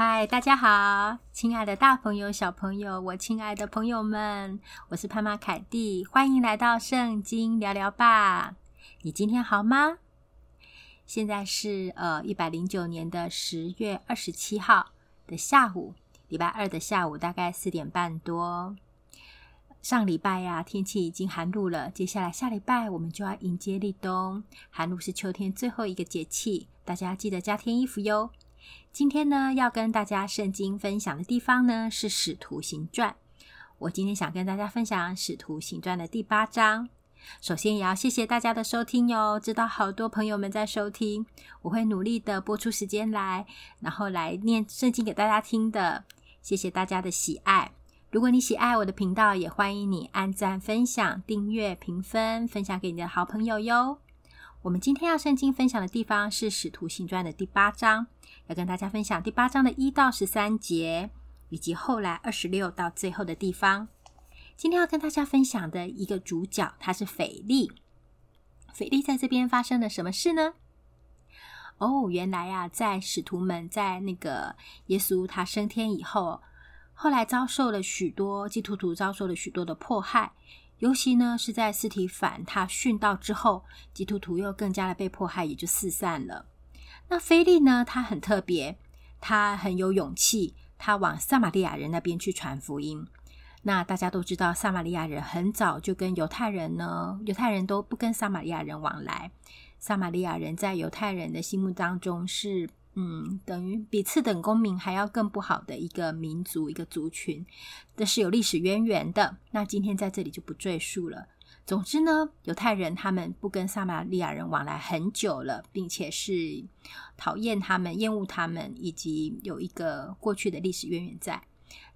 嗨，大家好，亲爱的大朋友、小朋友，我亲爱的朋友们，我是潘妈凯蒂，欢迎来到圣经聊聊吧。你今天好吗？现在是呃一百零九年的十月二十七号的下午，礼拜二的下午，大概四点半多。上礼拜呀、天气已经寒露了，接下来下礼拜我们就要迎接立冬。寒露是秋天最后一个节气，大家记得加添衣服哟。今天呢，要跟大家圣经分享的地方呢，是《使徒行传》。我今天想跟大家分享《使徒行传》的第八章。首先，也要谢谢大家的收听哟，知道好多朋友们在收听，我会努力的播出时间来，然后来念圣经给大家听的。谢谢大家的喜爱。如果你喜爱我的频道，也欢迎你按赞、分享、订阅、评分，分享给你的好朋友哟。我们今天要圣经分享的地方是《使徒行传》的第八章。要跟大家分享第八章的一到十三节，以及后来二十六到最后的地方。今天要跟大家分享的一个主角，他是腓力。腓力在这边发生了什么事呢？哦，原来啊，在使徒们在那个耶稣他升天以后，后来遭受了许多基督徒遭受了许多的迫害，尤其呢是在司提反他殉道之后，基督徒又更加的被迫害，也就四散了。那腓力呢？他很特别，他很有勇气，他往撒玛利亚人那边去传福音。那大家都知道，撒玛利亚人很早就跟犹太人呢，犹太人都不跟撒玛利亚人往来。撒玛利亚人在犹太人的心目当中是，嗯，等于比次等公民还要更不好的一个民族、一个族群，这是有历史渊源的。那今天在这里就不赘述了。总之呢，犹太人他们不跟撒玛利亚人往来很久了，并且是讨厌他们、厌恶他们，以及有一个过去的历史渊源在。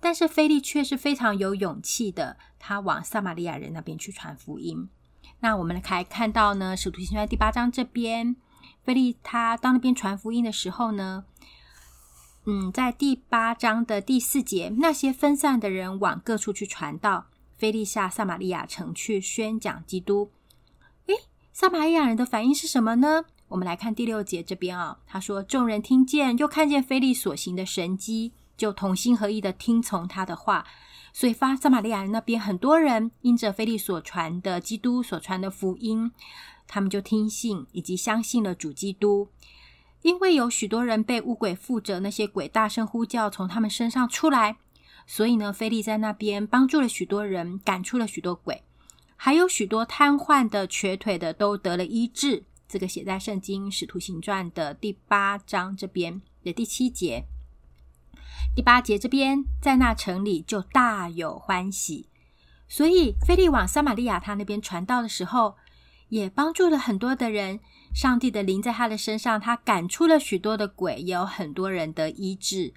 但是菲利却是非常有勇气的，他往撒玛利亚人那边去传福音。那我们来看看到呢，《使徒行传》第八章这边，腓力他到那边传福音的时候呢，嗯，在第八章的第四节，那些分散的人往各处去传道。腓力下撒玛利亚城去宣讲基督。诶，撒玛利亚人的反应是什么呢？我们来看第六节这边啊、他说：“众人听见，又看见腓力所行的神迹，就同心合意的听从他的话。所以发撒玛利亚人那边很多人因着腓力所传的基督所传的福音，他们就听信以及相信了主基督。因为有许多人被污鬼附着，那些鬼大声呼叫，从他们身上出来。”所以呢，腓力在那边帮助了许多人，赶出了许多鬼，还有许多瘫痪的、瘸腿的都得了医治。这个写在《圣经使徒行传》的第八章这边的第七节。第八节这边，在那城里就大有欢喜。所以，腓力往撒玛利亚他那边传道的时候，也帮助了很多的人。上帝的灵在他的身上，他赶出了许多的鬼，也有很多人得医治。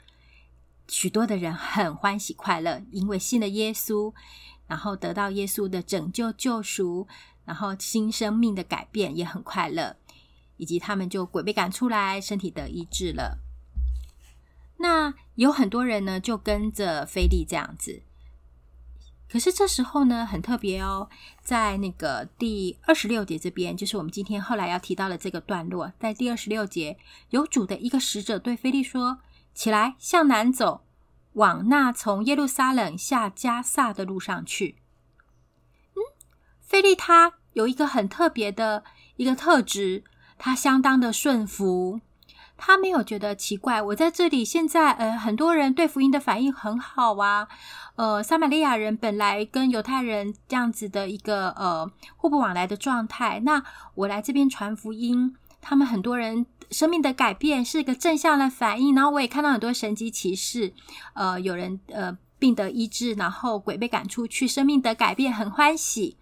许多的人很欢喜快乐，因为信了耶稣，然后得到耶稣的拯救救赎，然后新生命的改变也很快乐，以及他们就鬼被赶出来，身体得医治了。那有很多人呢，就跟着菲利这样子。可是这时候呢，很特别哦，在那个第二十六节这边，就是我们今天后来要提到的这个段落，在第二十六节，有主的一个使者对腓力说。起来，向南走，往那从耶路撒冷下加萨的路上去。嗯，腓力他有一个很特别的一个特质，他相当的顺服，他没有觉得奇怪。我在这里，现在呃，很多人对福音的反应很好啊。呃，撒玛利亚人本来跟犹太人这样子的一个呃互不往来的状态，那我来这边传福音，他们很多人。生命的改变是一个正向的反应，然后我也看到很多神迹奇事，呃，有人呃病得医治，然后鬼被赶出去，生命的改变很欢喜。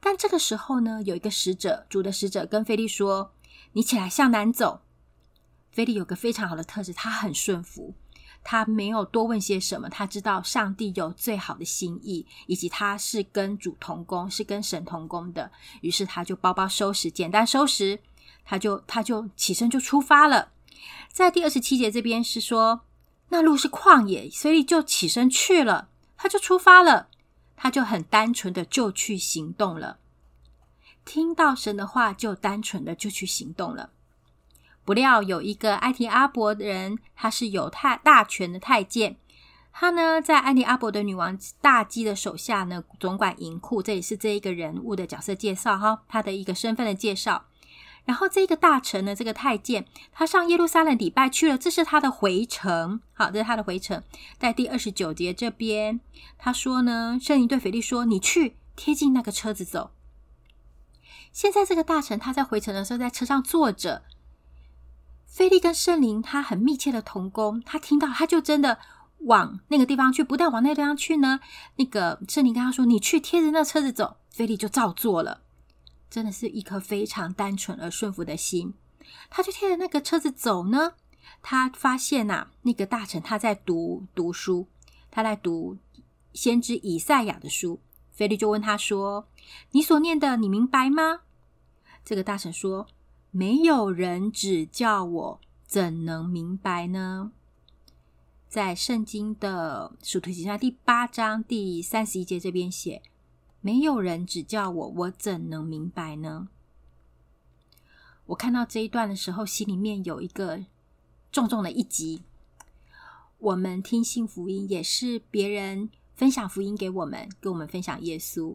但这个时候呢，有一个使者，主的使者跟腓力说：“你起来向南走。”菲利有个非常好的特质，他很顺服，他没有多问些什么，他知道上帝有最好的心意，以及他是跟主同工，是跟神同工的，于是他就包包收拾，简单收拾。他就他就起身就出发了，在第二十七节这边是说，那路是旷野，所以就起身去了，他就出发了，他就很单纯的就去行动了，听到神的话就单纯的就去行动了。不料有一个埃提阿伯的人，他是犹太大权的太监。他呢，在埃提阿伯的女王大姬的手下呢，总管银库。这也是这一个人物的角色介绍哈，他的一个身份的介绍。然后这个大臣呢，这个太监，他上耶路撒冷礼拜去了，这是他的回程。好，这是他的回程。在第二十九节这边，他说呢，圣灵对腓力说：“你去贴近那个车子走。”现在这个大臣他在回程的时候，在车上坐着。菲利跟圣灵他很密切的同工，他听到他就真的往那个地方去。不但往那个地方去呢，那个圣灵跟他说：“你去贴着那车子走。”菲利就照做了。真的是一颗非常单纯而顺服的心。他就贴着那个车子走呢。他发现呐、啊，那个大臣他在读读书，他在读先知以赛亚的书。菲利就问他说：“你所念的，你明白吗？”这个大臣说：“没有人指教我，怎能明白呢？”在圣经的《使徒行传》第八章第三十一节这边写。没有人指教我，我怎能明白呢？我看到这一段的时候，心里面有一个重重的一击。我们听信福音，也是别人分享福音给我们，跟我们分享耶稣。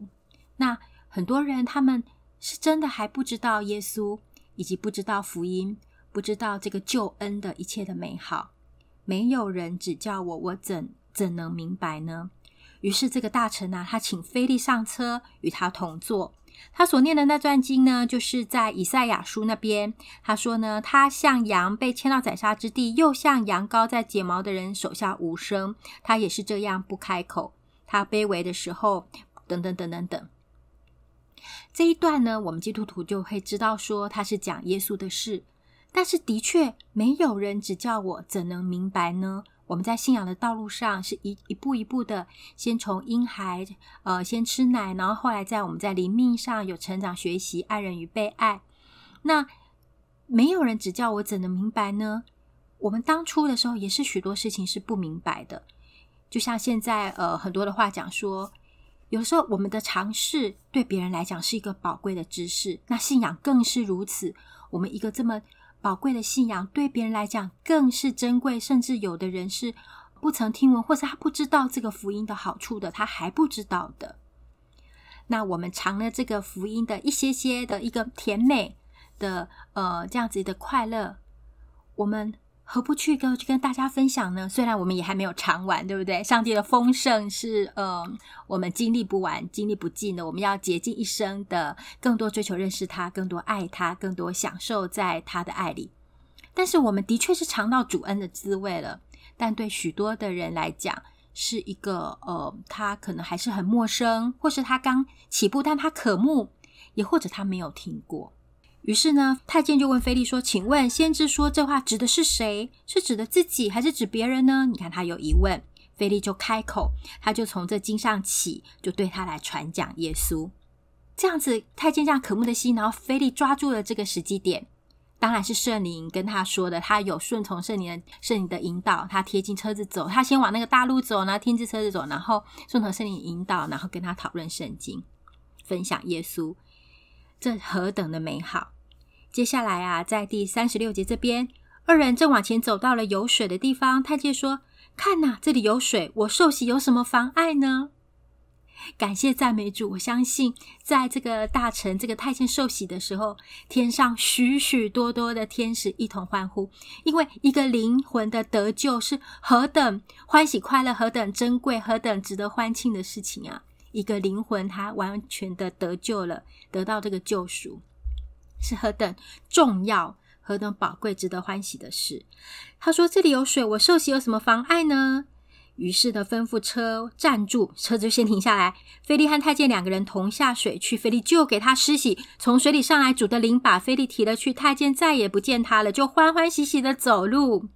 那很多人他们是真的还不知道耶稣，以及不知道福音，不知道这个救恩的一切的美好。没有人指教我，我怎怎能明白呢？于是，这个大臣呢、啊，他请菲利上车，与他同坐。他所念的那段经呢，就是在以赛亚书那边。他说呢，他像羊被牵到宰杀之地，又像羊羔在剪毛的人手下无声。他也是这样不开口。他卑微的时候，等等等等等。这一段呢，我们基督徒就会知道说，他是讲耶稣的事。但是，的确没有人指教我，怎能明白呢？我们在信仰的道路上是一一步一步的，先从婴孩，呃，先吃奶，然后后来在我们在灵命上有成长、学习爱人与被爱。那没有人指教我，怎能明白呢？我们当初的时候也是许多事情是不明白的，就像现在，呃，很多的话讲说，有时候我们的尝试对别人来讲是一个宝贵的知识，那信仰更是如此。我们一个这么。宝贵的信仰对别人来讲更是珍贵，甚至有的人是不曾听闻，或是他不知道这个福音的好处的，他还不知道的。那我们尝了这个福音的一些些的一个甜美的呃这样子的快乐，我们。何不去跟去跟大家分享呢？虽然我们也还没有尝完，对不对？上帝的丰盛是呃，我们经历不完、经历不尽的。我们要竭尽一生的，更多追求认识他，更多爱他，更多享受在他的爱里。但是我们的确是尝到主恩的滋味了。但对许多的人来讲，是一个呃，他可能还是很陌生，或是他刚起步，但他渴慕，也或者他没有听过。于是呢，太监就问菲利说：“请问先知说这话指的是谁？是指的自己，还是指别人呢？”你看他有疑问，菲利就开口，他就从这经上起，就对他来传讲耶稣。这样子，太监这样渴慕的心，然后菲利抓住了这个时机点，当然是圣灵跟他说的，他有顺从圣灵的圣灵的引导，他贴近车子走，他先往那个大路走，然后贴近车子走，然后顺从圣灵引导，然后跟他讨论圣经，分享耶稣，这何等的美好！接下来啊，在第三十六节这边，二人正往前走到了有水的地方。太监说：“看哪，这里有水，我受洗有什么妨碍呢？”感谢赞美主，我相信，在这个大臣这个太监受洗的时候，天上许许多多的天使一同欢呼，因为一个灵魂的得救是何等欢喜快乐、何等珍贵、何等值得欢庆的事情啊！一个灵魂他完全的得救了，得到这个救赎。是何等重要、何等宝贵、值得欢喜的事。他说：“这里有水，我受洗有什么妨碍呢？”于是呢，吩咐车站住，车子就先停下来。菲利和太监两个人同下水去，菲利就给他施洗。从水里上来，主的灵把菲利提了去，太监再也不见他了，就欢欢喜喜的走路。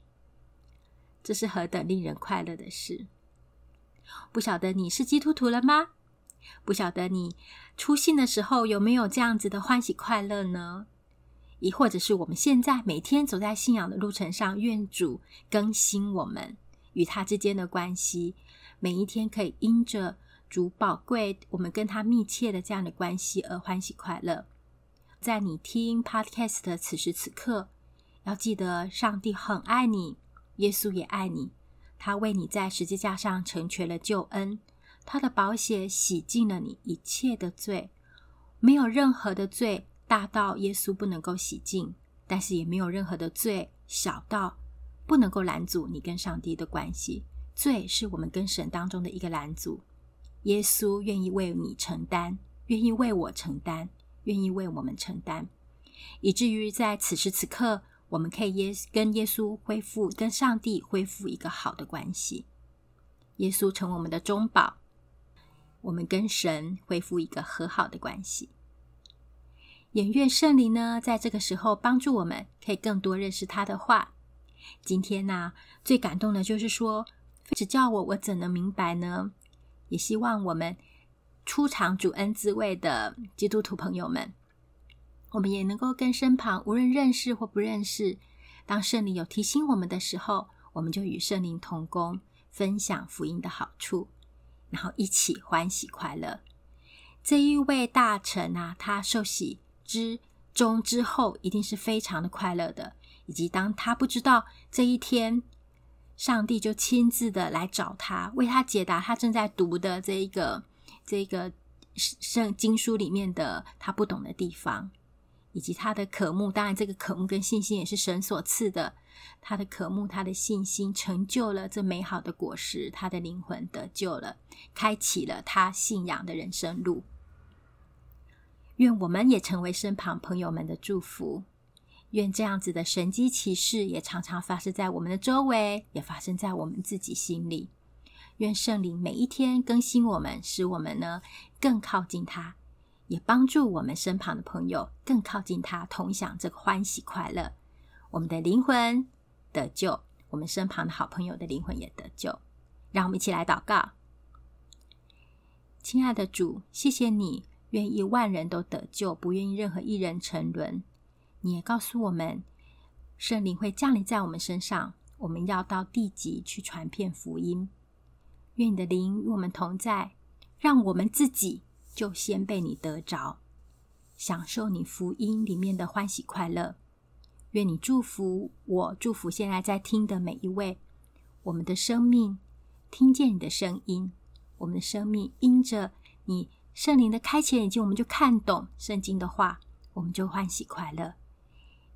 这是何等令人快乐的事！不晓得你是基督徒了吗？不晓得你出信的时候有没有这样子的欢喜快乐呢？亦或者是我们现在每天走在信仰的路程上，愿主更新我们与他之间的关系，每一天可以因着主宝贵，我们跟他密切的这样的关系而欢喜快乐。在你听 Podcast 的此时此刻，要记得，上帝很爱你，耶稣也爱你，他为你在十字架上成全了救恩，他的宝血洗净了你一切的罪，没有任何的罪大到耶稣不能够洗净，但是也没有任何的罪小到不能够拦阻你跟上帝的关系。罪是我们跟神当中的一个拦阻，耶稣愿意为你承担，愿意为我承担，愿意为我们承担，以至于在此时此刻。我们可以耶跟耶稣恢复，跟上帝恢复一个好的关系。耶稣成为我们的中保，我们跟神恢复一个和好的关系。也愿圣灵呢，在这个时候帮助我们，可以更多认识他的话。今天呢、最感动的就是说，指教我，我怎能明白呢？也希望我们初尝主恩滋味的基督徒朋友们。我们也能够跟身旁无论认识或不认识，当圣灵有提醒我们的时候，我们就与圣灵同工，分享福音的好处，然后一起欢喜快乐。这一位大臣啊，他受洗之中之后，一定是非常的快乐的。以及当他不知道这一天，上帝就亲自的来找他，为他解答他正在读的这一个这个圣经书里面的他不懂的地方。以及他的渴慕，当然这个渴慕跟信心也是神所赐的。他的渴慕，他的信心，成就了这美好的果实，他的灵魂得救了，开启了他信仰的人生路。愿我们也成为身旁朋友们的祝福。愿这样子的神迹奇事也常常发生在我们的周围，也发生在我们自己心里。愿圣灵每一天更新我们，使我们呢更靠近他。也帮助我们身旁的朋友更靠近他，同享这个欢喜快乐。我们的灵魂得救，我们身旁的好朋友的灵魂也得救。让我们一起来祷告：亲爱的主，谢谢你愿意万人都得救，不愿意任何一人沉沦。你也告诉我们，圣灵会降临在我们身上，我们要到地极去传遍福音。愿你的灵与我们同在，让我们自己。就先被你得着，享受你福音里面的欢喜快乐。愿你祝福我，祝福现在在听的每一位。我们的生命听见你的声音，我们的生命因着你圣灵的开启眼睛，我们就看懂圣经的话，我们就欢喜快乐。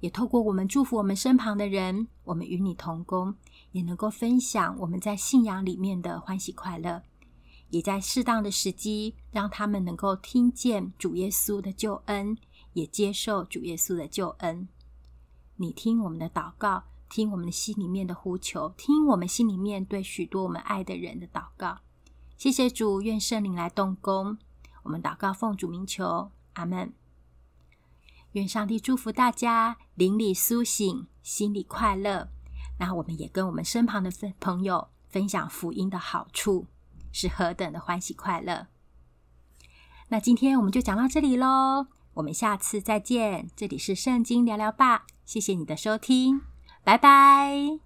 也透过我们祝福我们身旁的人，我们与你同工，也能够分享我们在信仰里面的欢喜快乐。也在适当的时机，让他们能够听见主耶稣的救恩，也接受主耶稣的救恩。你听我们的祷告，听我们的心里面的呼求，听我们心里面对许多我们爱的人的祷告。谢谢主，愿圣灵来动工。我们祷告奉主名求，阿门。愿上帝祝福大家，灵里苏醒，心里快乐。那我们也跟我们身旁的分朋友分享福音的好处。是何等的欢喜快乐！那今天我们就讲到这里喽，我们下次再见。这里是圣经聊聊吧，谢谢你的收听，拜拜。